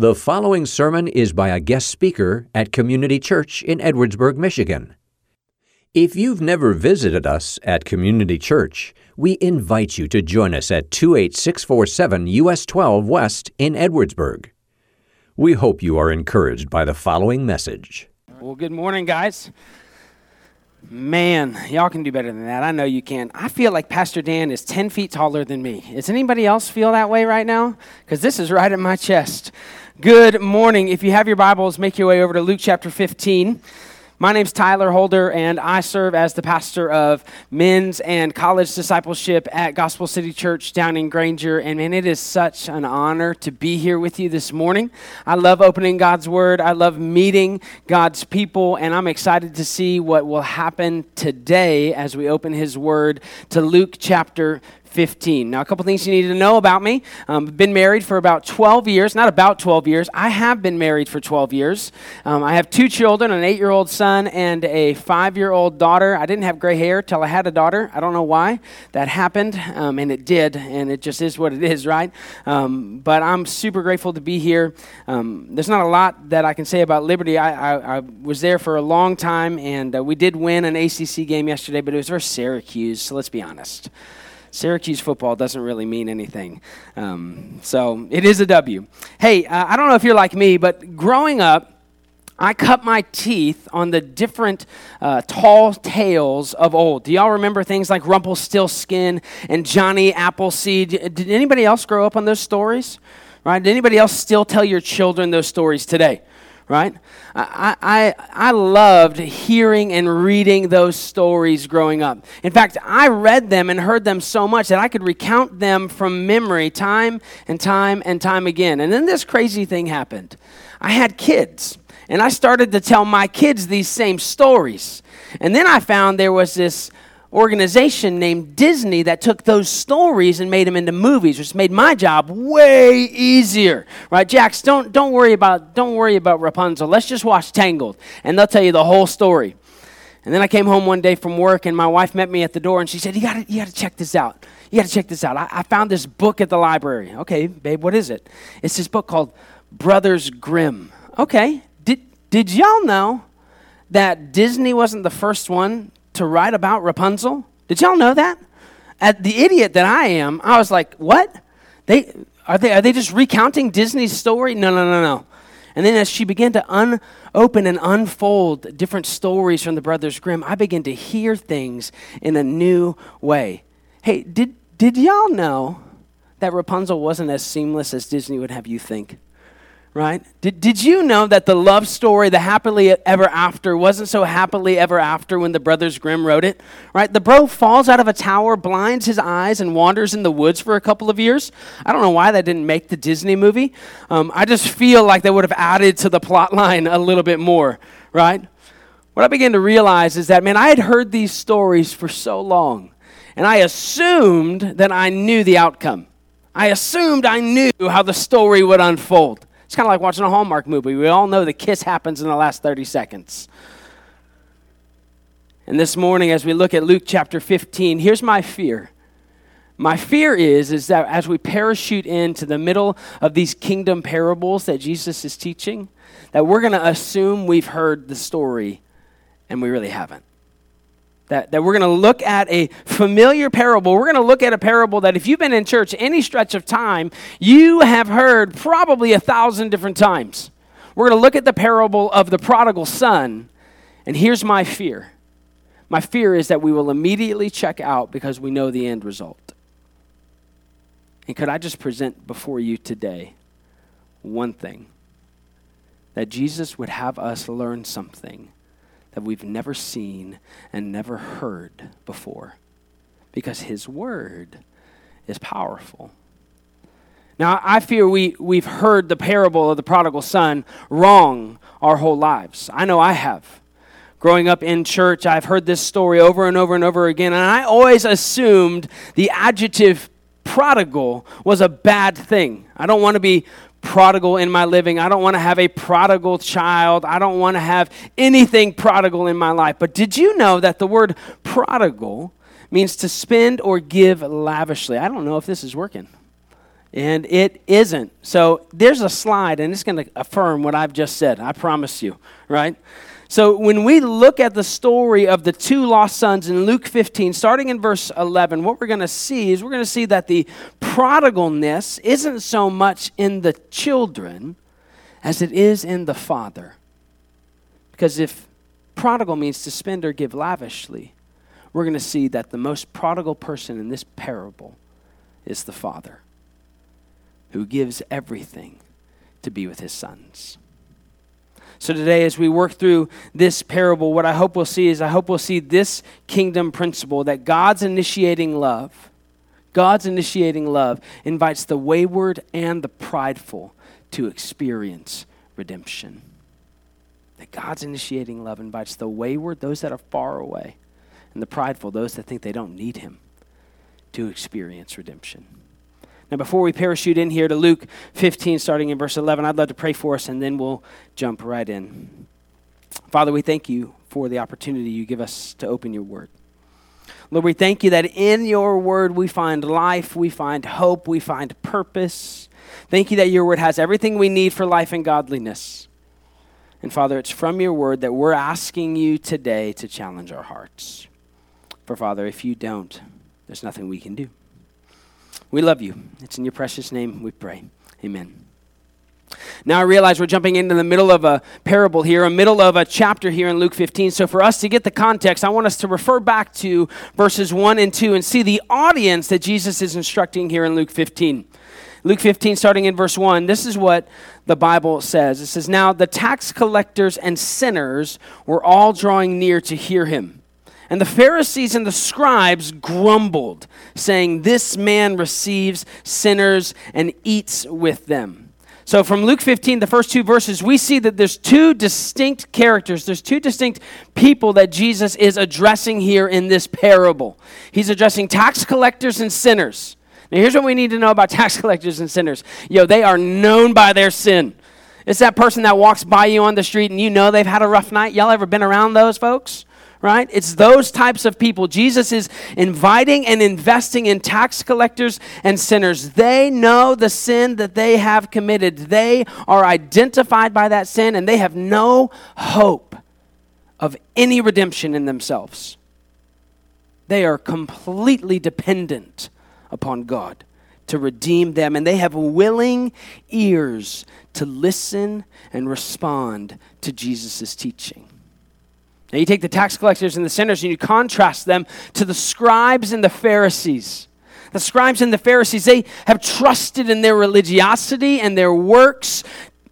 The following sermon is by a guest speaker at Community Church in Edwardsburg, Michigan. If you've never visited us at Community Church, we invite you to join us at 28647 US 12 West in Edwardsburg. We hope you are encouraged by the following message. Well, good morning, guys. Man, y'all can do better than that. I know you can. I feel like Pastor Dan is 10 feet taller than me. Does anybody else feel that way right now? Because this is right at my chest. Good morning. If you have your Bibles, make your way over to Luke chapter 15. My name's Tyler Holder, and I serve as the pastor of men's and college discipleship at Gospel City Church down in Granger. And man, it is such an honor to be here with you this morning. I love opening God's Word, I love meeting God's people, and I'm excited to see what will happen today as we open His Word to Luke chapter 15. Now, a couple things you need to know about me. Um, I've been married for about 12 years, not about 12 years. I have been married for 12 years. Um, I have two children an eight year old son and a five year old daughter. I didn't have gray hair till I had a daughter. I don't know why that happened, um, and it did, and it just is what it is, right? Um, but I'm super grateful to be here. Um, there's not a lot that I can say about Liberty. I, I, I was there for a long time, and uh, we did win an ACC game yesterday, but it was versus Syracuse, so let's be honest. Syracuse football doesn't really mean anything. Um, so it is a W. Hey, uh, I don't know if you're like me, but growing up, I cut my teeth on the different uh, tall tales of old. Do y'all remember things like Rumpelstiltskin and Johnny Appleseed? Did anybody else grow up on those stories? Right? Did anybody else still tell your children those stories today? Right? I, I, I loved hearing and reading those stories growing up. In fact, I read them and heard them so much that I could recount them from memory time and time and time again. And then this crazy thing happened. I had kids, and I started to tell my kids these same stories. And then I found there was this organization named Disney that took those stories and made them into movies, which made my job way easier. Right, Jax, don't don't worry about don't worry about Rapunzel. Let's just watch Tangled, and they'll tell you the whole story. And then I came home one day from work, and my wife met me at the door, and she said, "You got to you got to check this out. You got to check this out. I, I found this book at the library. Okay, babe, what is it? It's this book called Brothers Grimm. Okay, did did y'all know?" That Disney wasn't the first one to write about Rapunzel? Did y'all know that? At the idiot that I am, I was like, what? They are they are they just recounting Disney's story? No, no, no, no. And then as she began to unopen and unfold different stories from the Brothers Grimm, I began to hear things in a new way. Hey, did did y'all know that Rapunzel wasn't as seamless as Disney would have you think? Right? Did, did you know that the love story, the happily ever after, wasn't so happily ever after when the Brothers Grimm wrote it, right? The bro falls out of a tower, blinds his eyes, and wanders in the woods for a couple of years. I don't know why that didn't make the Disney movie. Um, I just feel like they would have added to the plot line a little bit more, right? What I began to realize is that, man, I had heard these stories for so long, and I assumed that I knew the outcome. I assumed I knew how the story would unfold. It's kind of like watching a Hallmark movie. We all know the kiss happens in the last 30 seconds. And this morning, as we look at Luke chapter 15, here's my fear. My fear is, is that as we parachute into the middle of these kingdom parables that Jesus is teaching, that we're going to assume we've heard the story and we really haven't. That, that we're going to look at a familiar parable. We're going to look at a parable that if you've been in church any stretch of time, you have heard probably a thousand different times. We're going to look at the parable of the prodigal son. And here's my fear my fear is that we will immediately check out because we know the end result. And could I just present before you today one thing? That Jesus would have us learn something that we've never seen and never heard before because His Word is powerful. Now, I fear we, we've heard the parable of the prodigal son wrong our whole lives. I know I have. Growing up in church, I've heard this story over and over and over again, and I always assumed the adjective prodigal was a bad thing. I don't want to be prodigal in my living. I don't want to have a prodigal child. I don't want to have anything prodigal in my life. But did you know that the word prodigal means to spend or give lavishly? I don't know if this is working. And it isn't. So there's a slide, and it's going to affirm what I've just said. I promise you, right? So when we look at the story of the two lost sons in Luke 15, starting in verse 11, what we're going to see is we're going to see that the prodigalness isn't so much in the children as it is in the father. Because if prodigal means to spend or give lavishly, we're going to see that the most prodigal person in this parable is the father who gives everything to be with his sons. So, today, as we work through this parable, what I hope we'll see is I hope we'll see this kingdom principle that God's initiating love, God's initiating love invites the wayward and the prideful to experience redemption. That God's initiating love invites the wayward, those that are far away, and the prideful, those that think they don't need Him, to experience redemption. Now, before we parachute in here to Luke 15, starting in verse 11, I'd love to pray for us and then we'll jump right in. Father, we thank you for the opportunity you give us to open your word. Lord, we thank you that in your word we find life, we find hope, we find purpose. Thank you that your word has everything we need for life and godliness. And Father, it's from your word that we're asking you today to challenge our hearts. For Father, if you don't, there's nothing we can do. We love you. It's in your precious name we pray. Amen. Now I realize we're jumping into the middle of a parable here, a middle of a chapter here in Luke 15. So for us to get the context, I want us to refer back to verses 1 and 2 and see the audience that Jesus is instructing here in Luke 15. Luke 15, starting in verse 1, this is what the Bible says. It says, Now the tax collectors and sinners were all drawing near to hear him. And the Pharisees and the scribes grumbled, saying, This man receives sinners and eats with them. So, from Luke 15, the first two verses, we see that there's two distinct characters, there's two distinct people that Jesus is addressing here in this parable. He's addressing tax collectors and sinners. Now, here's what we need to know about tax collectors and sinners yo, they are known by their sin. It's that person that walks by you on the street and you know they've had a rough night. Y'all ever been around those folks? Right? It's those types of people. Jesus is inviting and investing in tax collectors and sinners. They know the sin that they have committed, they are identified by that sin, and they have no hope of any redemption in themselves. They are completely dependent upon God to redeem them, and they have willing ears to listen and respond to Jesus' teaching. Now you take the tax collectors and the sinners and you contrast them to the scribes and the Pharisees. The scribes and the Pharisees, they have trusted in their religiosity and their works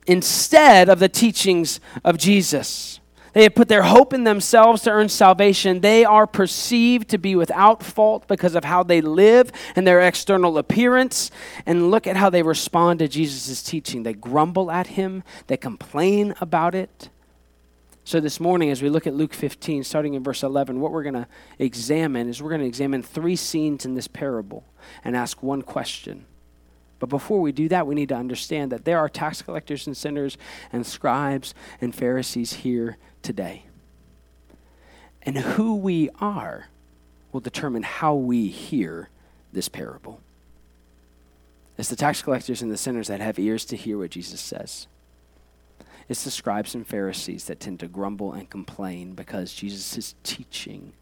instead of the teachings of Jesus. They have put their hope in themselves to earn salvation. They are perceived to be without fault because of how they live and their external appearance. And look at how they respond to Jesus' teaching. They grumble at him, they complain about it. So, this morning, as we look at Luke 15, starting in verse 11, what we're going to examine is we're going to examine three scenes in this parable and ask one question. But before we do that, we need to understand that there are tax collectors and sinners and scribes and Pharisees here today. And who we are will determine how we hear this parable. It's the tax collectors and the sinners that have ears to hear what Jesus says. It's the scribes and Pharisees that tend to grumble and complain because Jesus' teaching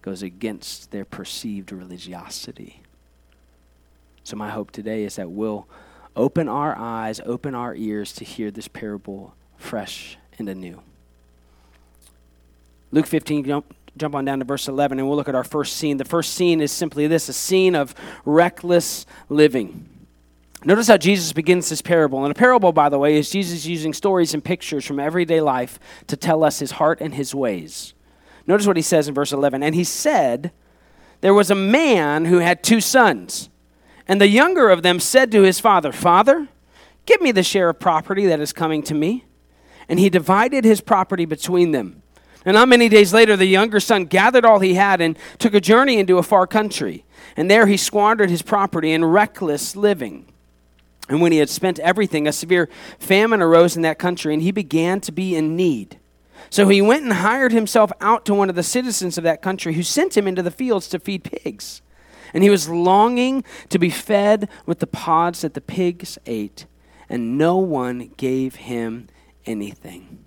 goes against their perceived religiosity. So, my hope today is that we'll open our eyes, open our ears to hear this parable fresh and anew. Luke 15, jump, jump on down to verse 11, and we'll look at our first scene. The first scene is simply this a scene of reckless living. Notice how Jesus begins this parable. And a parable, by the way, is Jesus using stories and pictures from everyday life to tell us his heart and his ways. Notice what he says in verse 11. And he said, There was a man who had two sons. And the younger of them said to his father, Father, give me the share of property that is coming to me. And he divided his property between them. And not many days later, the younger son gathered all he had and took a journey into a far country. And there he squandered his property in reckless living. And when he had spent everything, a severe famine arose in that country, and he began to be in need. So he went and hired himself out to one of the citizens of that country, who sent him into the fields to feed pigs. and he was longing to be fed with the pods that the pigs ate, and no one gave him anything.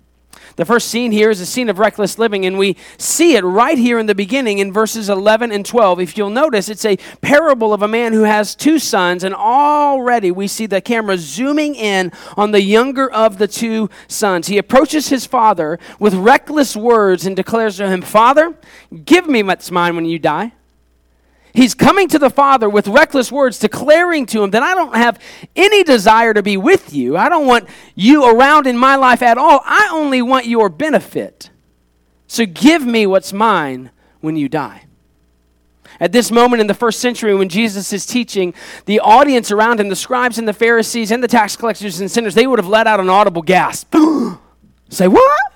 The first scene here is a scene of reckless living, and we see it right here in the beginning in verses 11 and 12. If you'll notice, it's a parable of a man who has two sons, and already we see the camera zooming in on the younger of the two sons. He approaches his father with reckless words and declares to him, Father, give me what's mine when you die. He's coming to the Father with reckless words, declaring to him that I don't have any desire to be with you. I don't want you around in my life at all. I only want your benefit. So give me what's mine when you die. At this moment in the first century, when Jesus is teaching, the audience around him, the scribes and the Pharisees and the tax collectors and sinners, they would have let out an audible gasp. Say, what?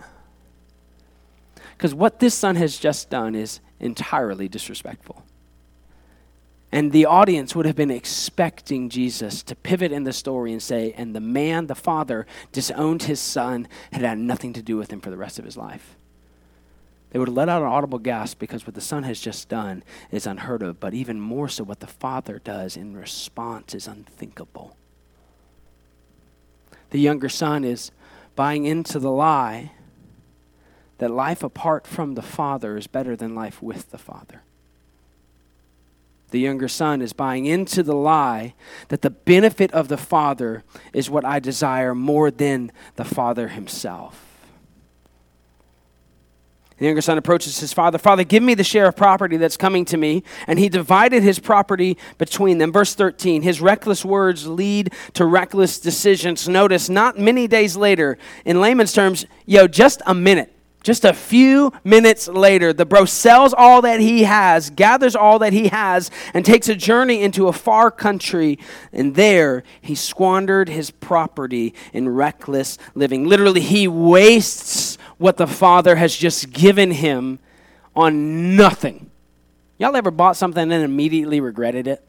Because what this son has just done is entirely disrespectful. And the audience would have been expecting Jesus to pivot in the story and say, and the man, the father, disowned his son, had had nothing to do with him for the rest of his life. They would have let out an audible gasp because what the son has just done is unheard of, but even more so, what the father does in response is unthinkable. The younger son is buying into the lie that life apart from the father is better than life with the father the younger son is buying into the lie that the benefit of the father is what I desire more than the father himself. The younger son approaches his father. Father, give me the share of property that's coming to me. And he divided his property between them. Verse 13 His reckless words lead to reckless decisions. Notice, not many days later, in layman's terms, yo, just a minute. Just a few minutes later, the bro sells all that he has, gathers all that he has, and takes a journey into a far country. And there, he squandered his property in reckless living. Literally, he wastes what the father has just given him on nothing. Y'all ever bought something and immediately regretted it?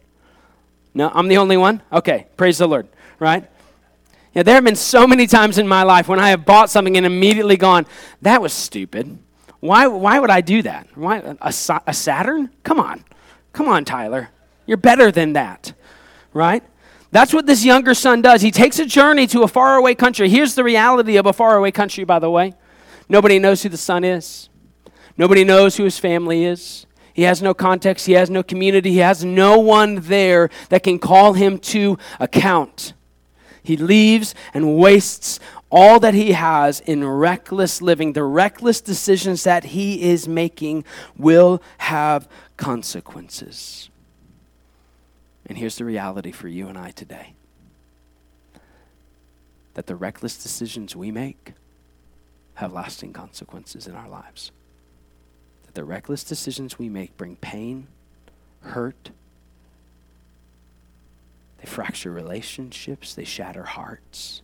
No, I'm the only one? Okay, praise the Lord, right? There have been so many times in my life when I have bought something and immediately gone, that was stupid. Why, why would I do that? Why, a, a Saturn? Come on. Come on, Tyler. You're better than that, right? That's what this younger son does. He takes a journey to a faraway country. Here's the reality of a faraway country, by the way nobody knows who the son is, nobody knows who his family is. He has no context, he has no community, he has no one there that can call him to account. He leaves and wastes all that he has in reckless living. The reckless decisions that he is making will have consequences. And here's the reality for you and I today that the reckless decisions we make have lasting consequences in our lives. That the reckless decisions we make bring pain, hurt, they fracture relationships, they shatter hearts.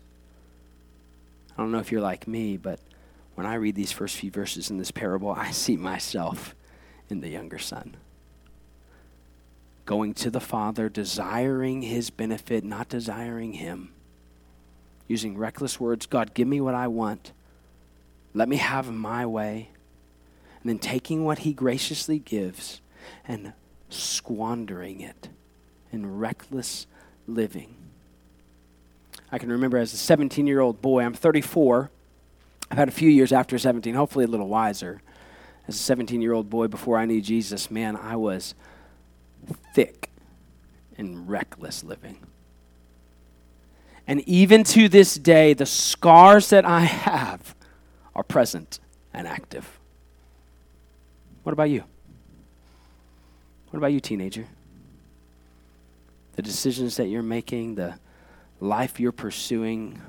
I don't know if you're like me, but when I read these first few verses in this parable, I see myself in the younger son. Going to the Father, desiring his benefit, not desiring him. Using reckless words God, give me what I want. Let me have my way. And then taking what he graciously gives and squandering it in reckless living. I can remember as a 17 year old boy, I'm 34. I've had a few years after 17, hopefully a little wiser. As a 17 year old boy before I knew Jesus, man, I was thick in reckless living. And even to this day, the scars that I have are present and active. What about you? What about you, teenager? The decisions that you're making, the life you're pursuing,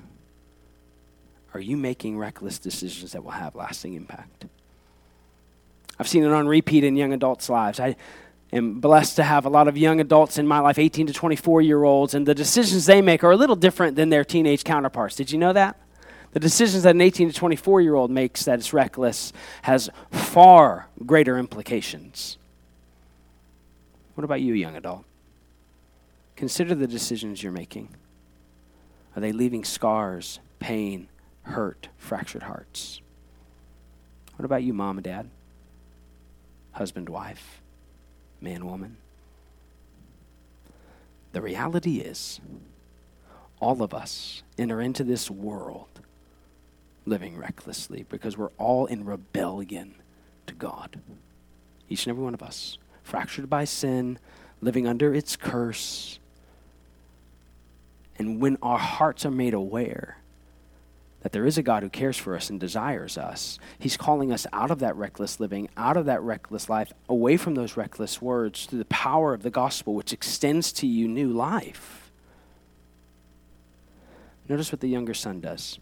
are you making reckless decisions that will have lasting impact? I've seen it on repeat in young adults' lives. I am blessed to have a lot of young adults in my life, 18 to 24 year olds, and the decisions they make are a little different than their teenage counterparts. Did you know that? The decisions that an 18 to 24 year old makes that is reckless has far greater implications. What about you, young adult? Consider the decisions you're making. Are they leaving scars, pain, hurt, fractured hearts? What about you, mom and dad? Husband, wife, man, woman? The reality is, all of us enter into this world living recklessly because we're all in rebellion to God. Each and every one of us, fractured by sin, living under its curse. And when our hearts are made aware that there is a God who cares for us and desires us, He's calling us out of that reckless living, out of that reckless life, away from those reckless words through the power of the gospel, which extends to you new life. Notice what the younger son does.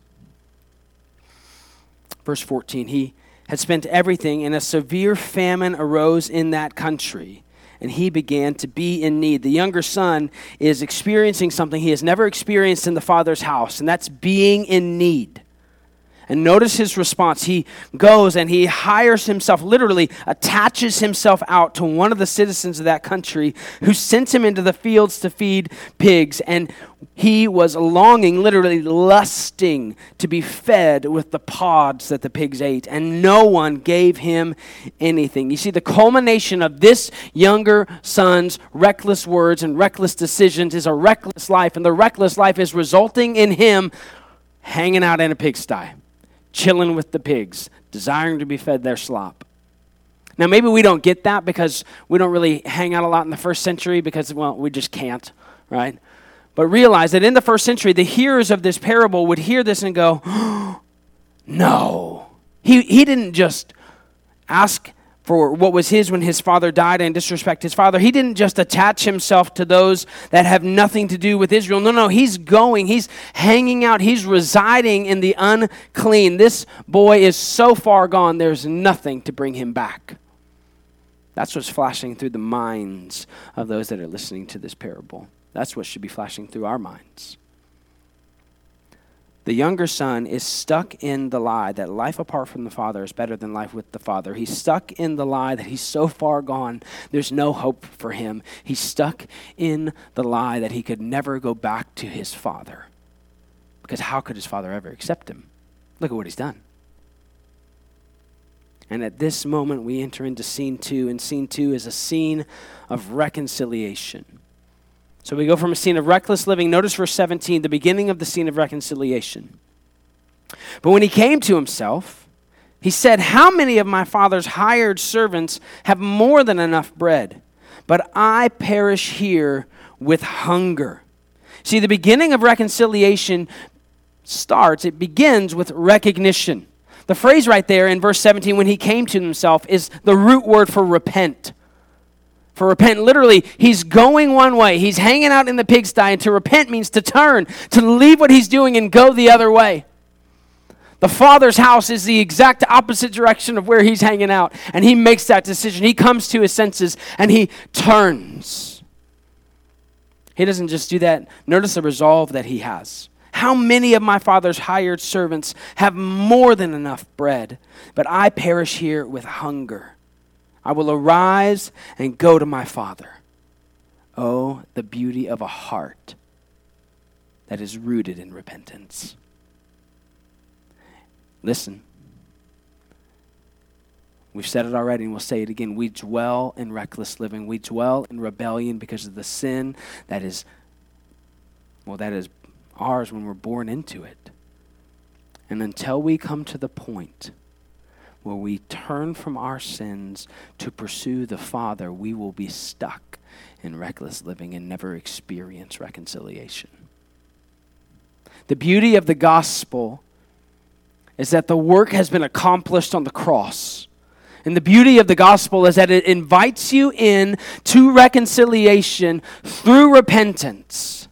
Verse 14, he had spent everything, and a severe famine arose in that country, and he began to be in need. The younger son is experiencing something he has never experienced in the father's house, and that's being in need. And notice his response. He goes and he hires himself, literally attaches himself out to one of the citizens of that country who sent him into the fields to feed pigs. And he was longing, literally lusting, to be fed with the pods that the pigs ate. And no one gave him anything. You see, the culmination of this younger son's reckless words and reckless decisions is a reckless life. And the reckless life is resulting in him hanging out in a pigsty chilling with the pigs, desiring to be fed their slop. Now, maybe we don't get that because we don't really hang out a lot in the first century because, well, we just can't, right? But realize that in the first century, the hearers of this parable would hear this and go, oh, no. He, he didn't just ask for what was his when his father died and disrespect his father. He didn't just attach himself to those that have nothing to do with Israel. No, no, he's going, he's hanging out, he's residing in the unclean. This boy is so far gone, there's nothing to bring him back. That's what's flashing through the minds of those that are listening to this parable. That's what should be flashing through our minds. The younger son is stuck in the lie that life apart from the father is better than life with the father. He's stuck in the lie that he's so far gone, there's no hope for him. He's stuck in the lie that he could never go back to his father. Because how could his father ever accept him? Look at what he's done. And at this moment, we enter into scene two, and scene two is a scene of reconciliation. So we go from a scene of reckless living. Notice verse 17, the beginning of the scene of reconciliation. But when he came to himself, he said, How many of my father's hired servants have more than enough bread? But I perish here with hunger. See, the beginning of reconciliation starts, it begins with recognition. The phrase right there in verse 17, when he came to himself, is the root word for repent. For repent, literally, he's going one way. He's hanging out in the pigsty, and to repent means to turn, to leave what he's doing and go the other way. The Father's house is the exact opposite direction of where he's hanging out, and he makes that decision. He comes to his senses and he turns. He doesn't just do that. Notice the resolve that he has. How many of my father's hired servants have more than enough bread, but I perish here with hunger? I will arise and go to my Father. Oh, the beauty of a heart that is rooted in repentance. Listen. We've said it already and we'll say it again. We dwell in reckless living. We dwell in rebellion because of the sin that is, well, that is ours when we're born into it. And until we come to the point where we turn from our sins to pursue the Father, we will be stuck in reckless living and never experience reconciliation. The beauty of the gospel is that the work has been accomplished on the cross. And the beauty of the gospel is that it invites you in to reconciliation through repentance.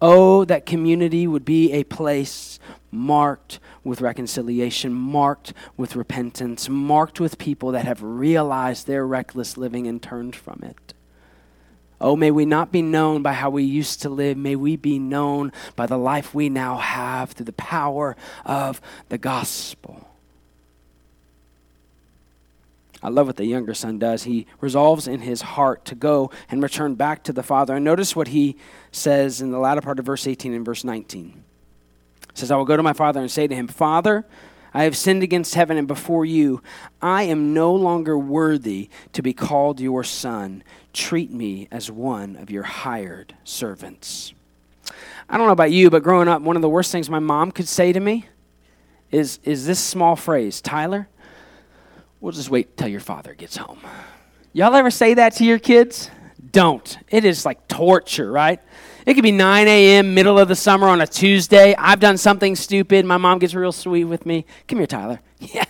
Oh, that community would be a place marked with reconciliation, marked with repentance, marked with people that have realized their reckless living and turned from it. Oh, may we not be known by how we used to live. May we be known by the life we now have through the power of the gospel. I love what the younger son does. He resolves in his heart to go and return back to the father. And notice what he says in the latter part of verse 18 and verse 19 says, I will go to my father and say to him, Father, I have sinned against heaven and before you. I am no longer worthy to be called your son. Treat me as one of your hired servants. I don't know about you, but growing up, one of the worst things my mom could say to me is, is this small phrase Tyler, we'll just wait till your father gets home. Y'all ever say that to your kids? Don't. It is like torture, right? It could be 9 a.m., middle of the summer on a Tuesday. I've done something stupid. My mom gets real sweet with me. Come here, Tyler. Yeah.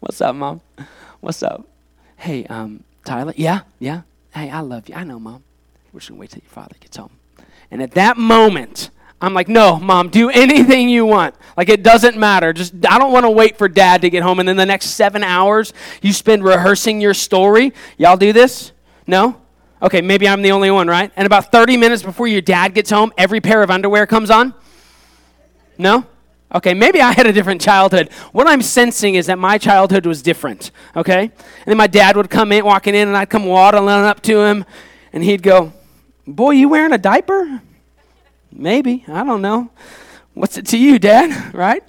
What's up, mom? What's up? Hey, um, Tyler. Yeah, yeah. Hey, I love you. I know, mom. We're just going to wait till your father gets home. And at that moment, I'm like, no, mom, do anything you want. Like, it doesn't matter. Just, I don't want to wait for dad to get home. And then the next seven hours, you spend rehearsing your story. Y'all do this? No? Okay, maybe I'm the only one, right? And about 30 minutes before your dad gets home, every pair of underwear comes on? No? Okay, maybe I had a different childhood. What I'm sensing is that my childhood was different, okay? And then my dad would come in, walking in, and I'd come waddling up to him, and he'd go, Boy, you wearing a diaper? Maybe. I don't know. What's it to you, Dad? Right?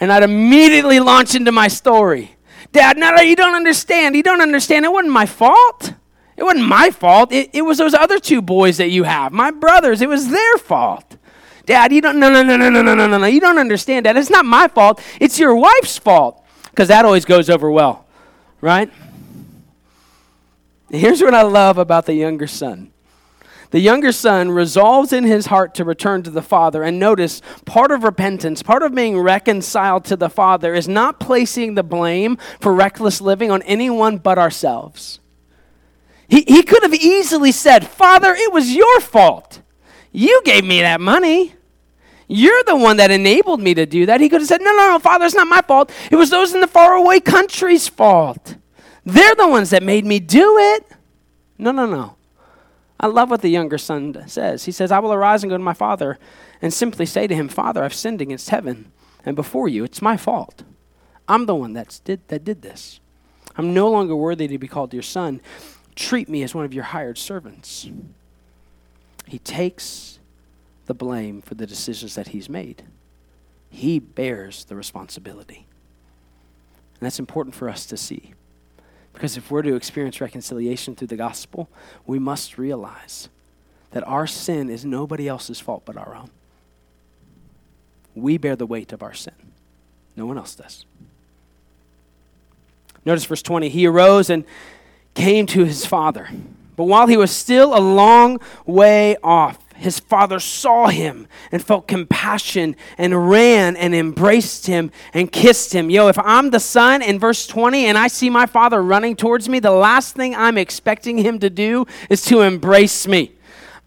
And I'd immediately launch into my story. Dad, no, no, you don't understand. You don't understand. It wasn't my fault. It wasn't my fault. It, it was those other two boys that you have, my brothers. It was their fault. Dad, you don't, no, no, no, no, no, no, no, no, no. You don't understand, Dad. It's not my fault. It's your wife's fault. Because that always goes over well, right? Here's what I love about the younger son the younger son resolves in his heart to return to the father. And notice, part of repentance, part of being reconciled to the father, is not placing the blame for reckless living on anyone but ourselves. He, he could have easily said, Father, it was your fault. You gave me that money. You're the one that enabled me to do that. He could have said, No, no, no, Father, it's not my fault. It was those in the faraway country's fault. They're the ones that made me do it. No, no, no. I love what the younger son says. He says, I will arise and go to my father and simply say to him, Father, I've sinned against heaven and before you. It's my fault. I'm the one that's did, that did this. I'm no longer worthy to be called your son. Treat me as one of your hired servants. He takes the blame for the decisions that he's made, he bears the responsibility. And that's important for us to see. Because if we're to experience reconciliation through the gospel, we must realize that our sin is nobody else's fault but our own. We bear the weight of our sin, no one else does. Notice verse 20. He arose and came to his father. But while he was still a long way off, his father saw him and felt compassion and ran and embraced him and kissed him. Yo, if I'm the son in verse 20 and I see my father running towards me, the last thing I'm expecting him to do is to embrace me.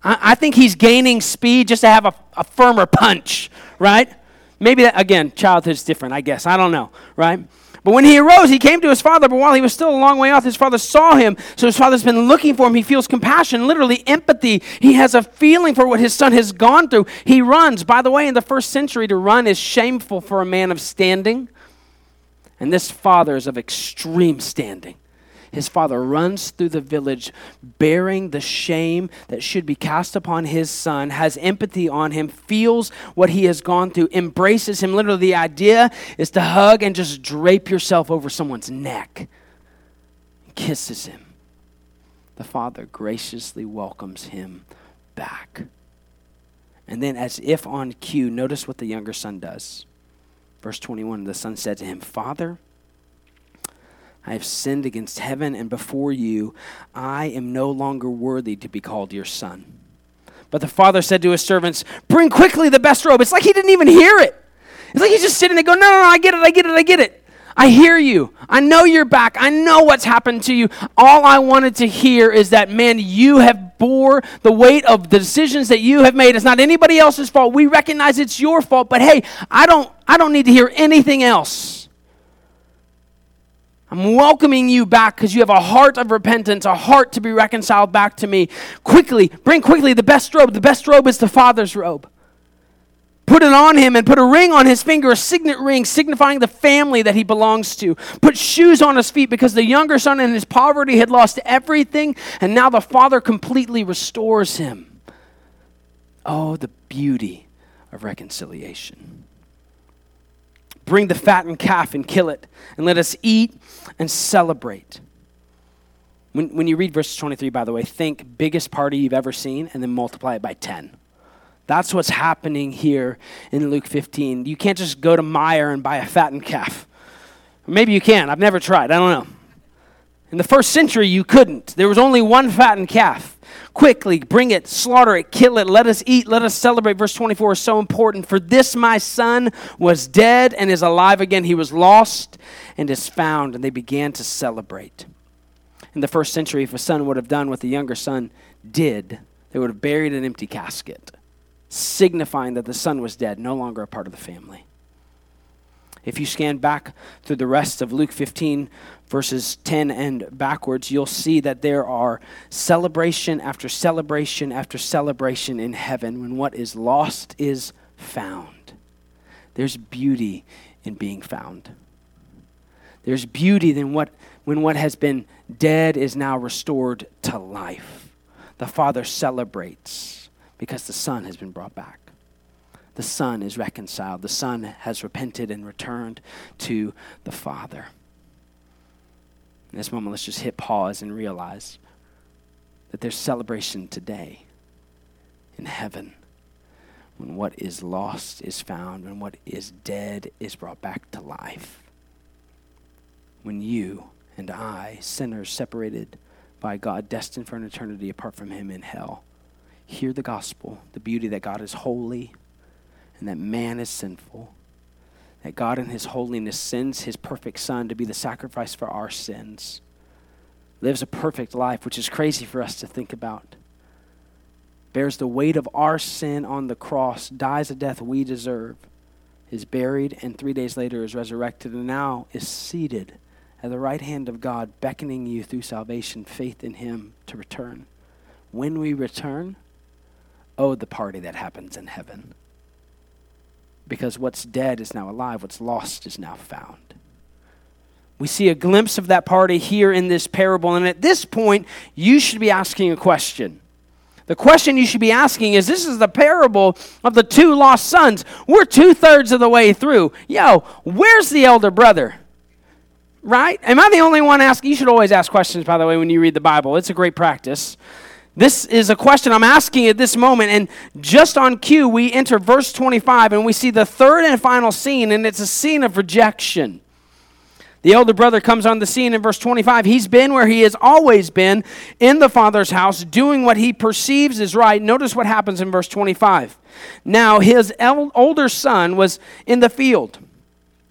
I, I think he's gaining speed just to have a, a firmer punch, right? Maybe that, again, childhood's different, I guess. I don't know, right? But when he arose, he came to his father, but while he was still a long way off, his father saw him. So his father's been looking for him. He feels compassion, literally empathy. He has a feeling for what his son has gone through. He runs. By the way, in the first century, to run is shameful for a man of standing. And this father is of extreme standing. His father runs through the village bearing the shame that should be cast upon his son, has empathy on him, feels what he has gone through, embraces him. Literally, the idea is to hug and just drape yourself over someone's neck, kisses him. The father graciously welcomes him back. And then, as if on cue, notice what the younger son does. Verse 21 the son said to him, Father, I have sinned against heaven and before you. I am no longer worthy to be called your son. But the father said to his servants, Bring quickly the best robe. It's like he didn't even hear it. It's like he's just sitting there going, No, no, no, I get it, I get it, I get it. I hear you. I know you're back. I know what's happened to you. All I wanted to hear is that, man, you have bore the weight of the decisions that you have made. It's not anybody else's fault. We recognize it's your fault, but hey, I don't I don't need to hear anything else. I'm welcoming you back because you have a heart of repentance, a heart to be reconciled back to me. Quickly, bring quickly the best robe. The best robe is the Father's robe. Put it on him and put a ring on his finger, a signet ring signifying the family that he belongs to. Put shoes on his feet because the younger son in his poverty had lost everything, and now the father completely restores him. Oh, the beauty of reconciliation. Bring the fattened calf and kill it, and let us eat and celebrate. When, when you read verse 23, by the way, think biggest party you've ever seen and then multiply it by 10. That's what's happening here in Luke 15. You can't just go to Meijer and buy a fattened calf. Maybe you can. I've never tried. I don't know. In the first century, you couldn't. There was only one fattened calf. Quickly, bring it, slaughter it, kill it, let us eat, let us celebrate. Verse 24 is so important. For this my son was dead and is alive again. He was lost and is found. And they began to celebrate. In the first century, if a son would have done what the younger son did, they would have buried an empty casket, signifying that the son was dead, no longer a part of the family. If you scan back through the rest of Luke 15, verses 10 and backwards, you'll see that there are celebration after celebration after celebration in heaven when what is lost is found. There's beauty in being found. There's beauty in what, when what has been dead is now restored to life. The Father celebrates because the Son has been brought back. The Son is reconciled. The Son has repented and returned to the Father. In this moment, let's just hit pause and realize that there's celebration today in heaven when what is lost is found, when what is dead is brought back to life. When you and I, sinners separated by God, destined for an eternity apart from Him in hell, hear the gospel, the beauty that God is holy and that man is sinful that God in his holiness sends his perfect son to be the sacrifice for our sins, lives a perfect life, which is crazy for us to think about, bears the weight of our sin on the cross, dies a death we deserve, is buried, and three days later is resurrected, and now is seated at the right hand of God, beckoning you through salvation, faith in him to return. When we return, oh, the party that happens in heaven because what's dead is now alive, what's lost is now found. We see a glimpse of that party here in this parable, and at this point, you should be asking a question. The question you should be asking is this is the parable of the two lost sons. We're two thirds of the way through. Yo, where's the elder brother? Right? Am I the only one asking? You should always ask questions, by the way, when you read the Bible. It's a great practice. This is a question I'm asking at this moment. And just on cue, we enter verse 25 and we see the third and final scene, and it's a scene of rejection. The elder brother comes on the scene in verse 25. He's been where he has always been in the father's house, doing what he perceives is right. Notice what happens in verse 25. Now, his el- older son was in the field.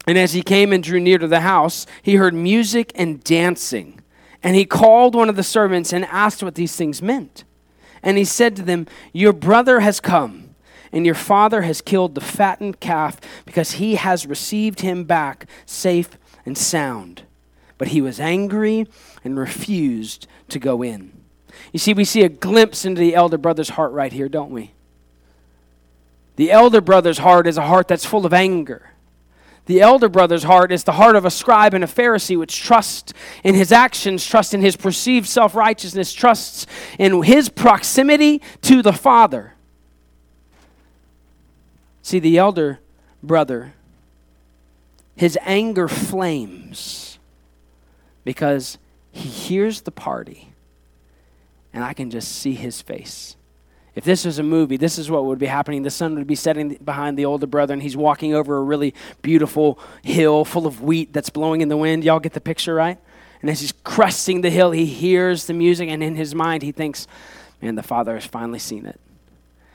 And as he came and drew near to the house, he heard music and dancing. And he called one of the servants and asked what these things meant. And he said to them, Your brother has come, and your father has killed the fattened calf because he has received him back safe and sound. But he was angry and refused to go in. You see, we see a glimpse into the elder brother's heart right here, don't we? The elder brother's heart is a heart that's full of anger. The elder brother's heart is the heart of a scribe and a Pharisee, which trusts in his actions, trusts in his perceived self righteousness, trusts in his proximity to the Father. See, the elder brother, his anger flames because he hears the party, and I can just see his face. If this was a movie, this is what would be happening. The son would be sitting behind the older brother, and he's walking over a really beautiful hill full of wheat that's blowing in the wind. Y'all get the picture, right? And as he's cresting the hill, he hears the music, and in his mind, he thinks, Man, the Father has finally seen it.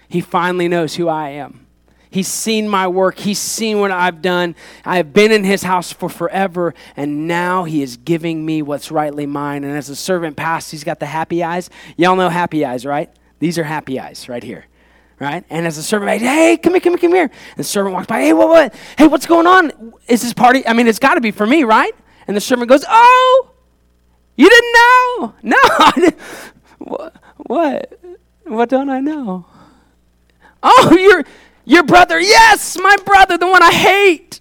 He finally knows who I am. He's seen my work. He's seen what I've done. I have been in his house for forever, and now he is giving me what's rightly mine. And as the servant passed, he's got the happy eyes. Y'all know happy eyes, right? These are happy eyes right here. Right? And as the servant, hey, come here, come here, come here. And the servant walks by, hey, what, what? Hey, what's going on? Is this party? I mean, it's got to be for me, right? And the servant goes, oh, you didn't know? No, I didn't. What? What, what don't I know? Oh, your, your brother. Yes, my brother, the one I hate.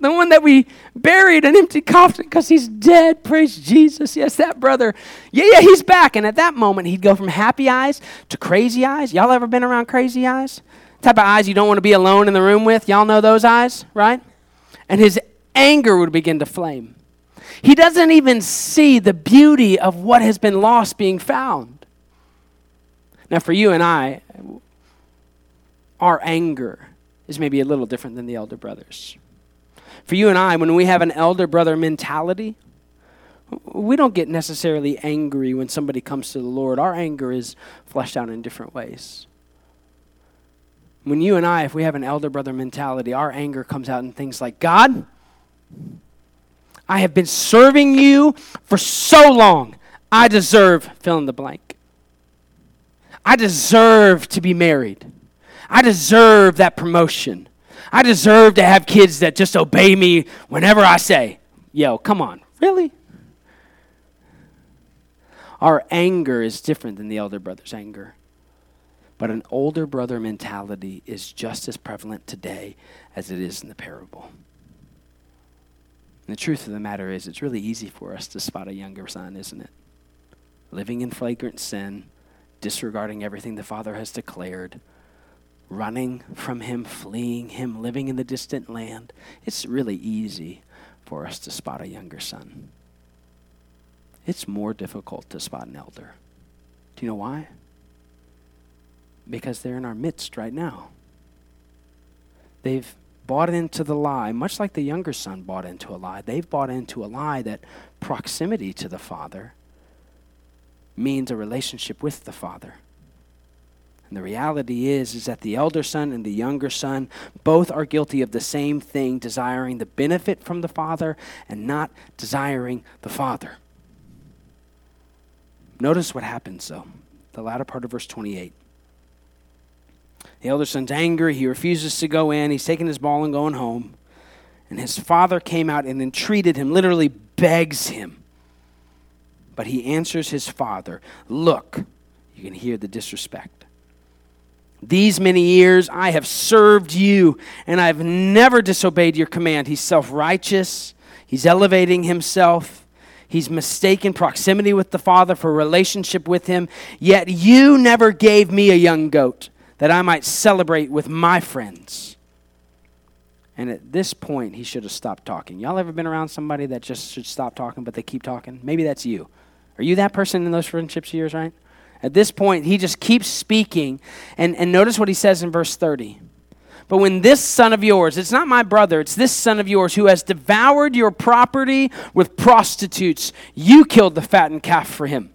The one that we buried an empty coffin because he's dead. Praise Jesus. Yes, that brother. Yeah, yeah, he's back. And at that moment, he'd go from happy eyes to crazy eyes. Y'all ever been around crazy eyes? type of eyes you don't want to be alone in the room with. Y'all know those eyes, right? and his anger would begin to flame. He doesn't even see the beauty of what has been lost being found. Now, for you and I, our anger is maybe a little different than the elder brothers. For you and I, when we have an elder brother mentality, we don't get necessarily angry when somebody comes to the Lord. Our anger is fleshed out in different ways. When you and I, if we have an elder brother mentality, our anger comes out in things like God, I have been serving you for so long. I deserve fill in the blank. I deserve to be married. I deserve that promotion. I deserve to have kids that just obey me whenever I say. Yo, come on. Really? Our anger is different than the elder brother's anger. But an older brother mentality is just as prevalent today as it is in the parable. And the truth of the matter is, it's really easy for us to spot a younger son, isn't it? Living in flagrant sin, disregarding everything the Father has declared, running from Him, fleeing Him, living in the distant land. It's really easy for us to spot a younger son. It's more difficult to spot an elder. Do you know why? Because they're in our midst right now. They've bought into the lie, much like the younger son bought into a lie. They've bought into a lie that proximity to the Father means a relationship with the Father. And the reality is is that the elder son and the younger son both are guilty of the same thing, desiring the benefit from the Father and not desiring the Father. Notice what happens though. The latter part of verse 28. The elder son's angry. He refuses to go in. He's taking his ball and going home. And his father came out and entreated him, literally begs him. But he answers his father Look, you can hear the disrespect. These many years I have served you, and I've never disobeyed your command. He's self righteous, he's elevating himself. He's mistaken proximity with the Father for relationship with Him. Yet you never gave me a young goat that I might celebrate with my friends. And at this point, he should have stopped talking. Y'all ever been around somebody that just should stop talking, but they keep talking? Maybe that's you. Are you that person in those friendships years, right? At this point, he just keeps speaking. And, and notice what he says in verse 30. But when this son of yours, it's not my brother, it's this son of yours who has devoured your property with prostitutes, you killed the fattened calf for him.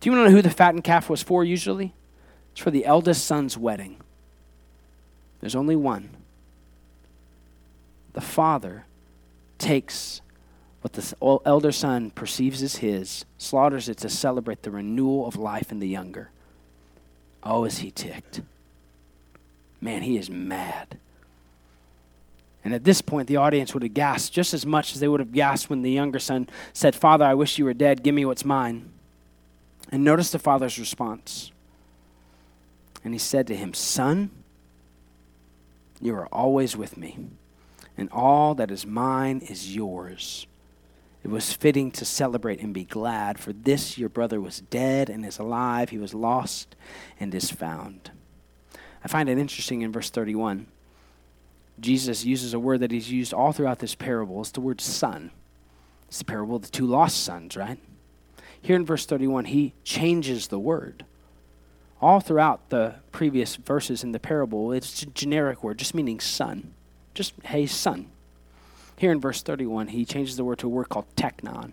Do you want to know who the fattened calf was for usually? It's for the eldest son's wedding. There's only one. The father takes what the elder son perceives as his, slaughters it to celebrate the renewal of life in the younger. Oh, is he ticked? Man, he is mad. And at this point, the audience would have gasped just as much as they would have gasped when the younger son said, Father, I wish you were dead. Give me what's mine. And notice the father's response. And he said to him, Son, you are always with me, and all that is mine is yours. It was fitting to celebrate and be glad, for this your brother was dead and is alive. He was lost and is found. I find it interesting in verse 31. Jesus uses a word that he's used all throughout this parable. It's the word son. It's the parable of the two lost sons, right? Here in verse 31, he changes the word all throughout the previous verses in the parable, it's a generic word, just meaning son. Just, hey, son. Here in verse 31, he changes the word to a word called teknon.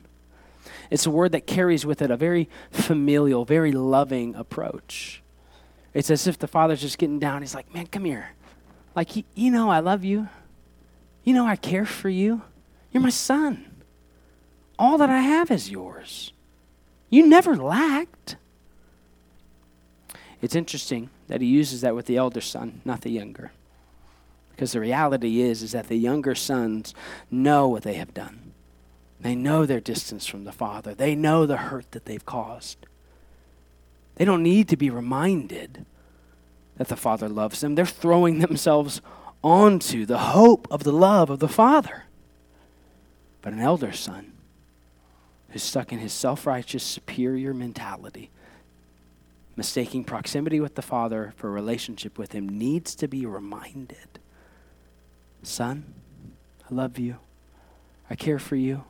It's a word that carries with it a very familial, very loving approach. It's as if the father's just getting down. He's like, man, come here. Like, you know, I love you. You know, I care for you. You're my son. All that I have is yours. You never lacked. It's interesting that he uses that with the elder son, not the younger. Because the reality is is that the younger sons know what they have done. They know their distance from the father. They know the hurt that they've caused. They don't need to be reminded that the father loves them. They're throwing themselves onto the hope of the love of the father. But an elder son who's stuck in his self righteous, superior mentality mistaking proximity with the Father for relationship with Him needs to be reminded Son, I love you. I care for you.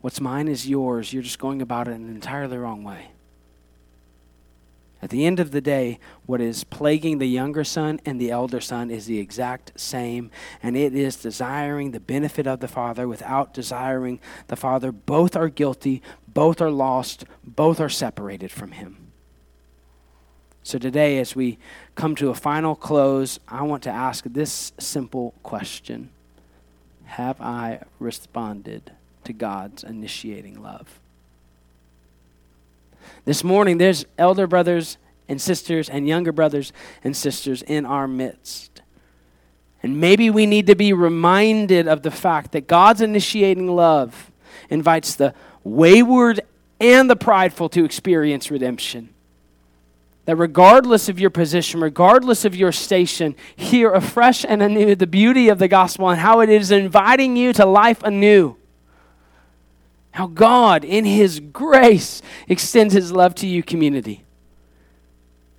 What's mine is yours. You're just going about it in an entirely wrong way. At the end of the day, what is plaguing the younger son and the elder son is the exact same, and it is desiring the benefit of the father without desiring the father. Both are guilty, both are lost, both are separated from him. So today, as we come to a final close, I want to ask this simple question Have I responded to God's initiating love? This morning, there's elder brothers and sisters and younger brothers and sisters in our midst. And maybe we need to be reminded of the fact that God's initiating love invites the wayward and the prideful to experience redemption. That regardless of your position, regardless of your station, hear afresh and anew the beauty of the gospel and how it is inviting you to life anew. How God, in His grace, extends His love to you, community.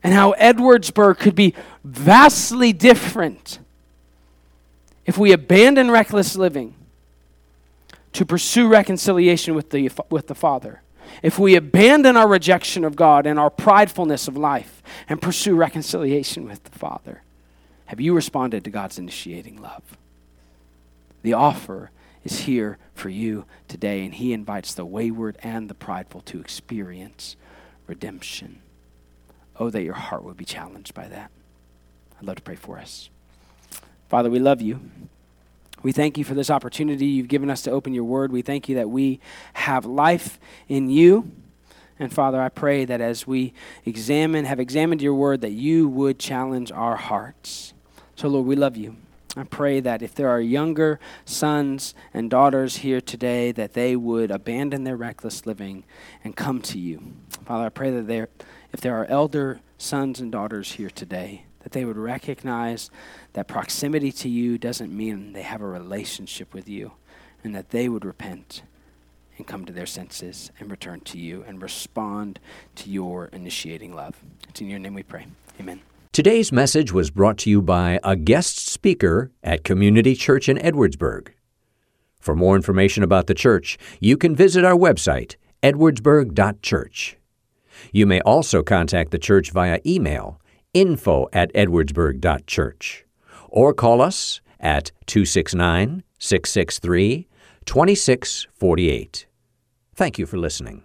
And how Edwardsburg could be vastly different if we abandon reckless living to pursue reconciliation with the, with the Father. If we abandon our rejection of God and our pridefulness of life and pursue reconciliation with the Father. Have you responded to God's initiating love? The offer is here for you today, and He invites the wayward and the prideful to experience redemption. Oh, that your heart would be challenged by that. I'd love to pray for us. Father, we love you. We thank you for this opportunity you've given us to open your word. We thank you that we have life in you. And Father, I pray that as we examine, have examined your word, that you would challenge our hearts. So, Lord, we love you. I pray that if there are younger sons and daughters here today, that they would abandon their reckless living and come to you. Father, I pray that there, if there are elder sons and daughters here today, that they would recognize that proximity to you doesn't mean they have a relationship with you, and that they would repent and come to their senses and return to you and respond to your initiating love. It's in your name we pray. Amen. Today's message was brought to you by a guest speaker at Community Church in Edwardsburg. For more information about the church, you can visit our website, edwardsburg.church. You may also contact the church via email, info at edwardsburg.church, or call us at 269 663 2648. Thank you for listening.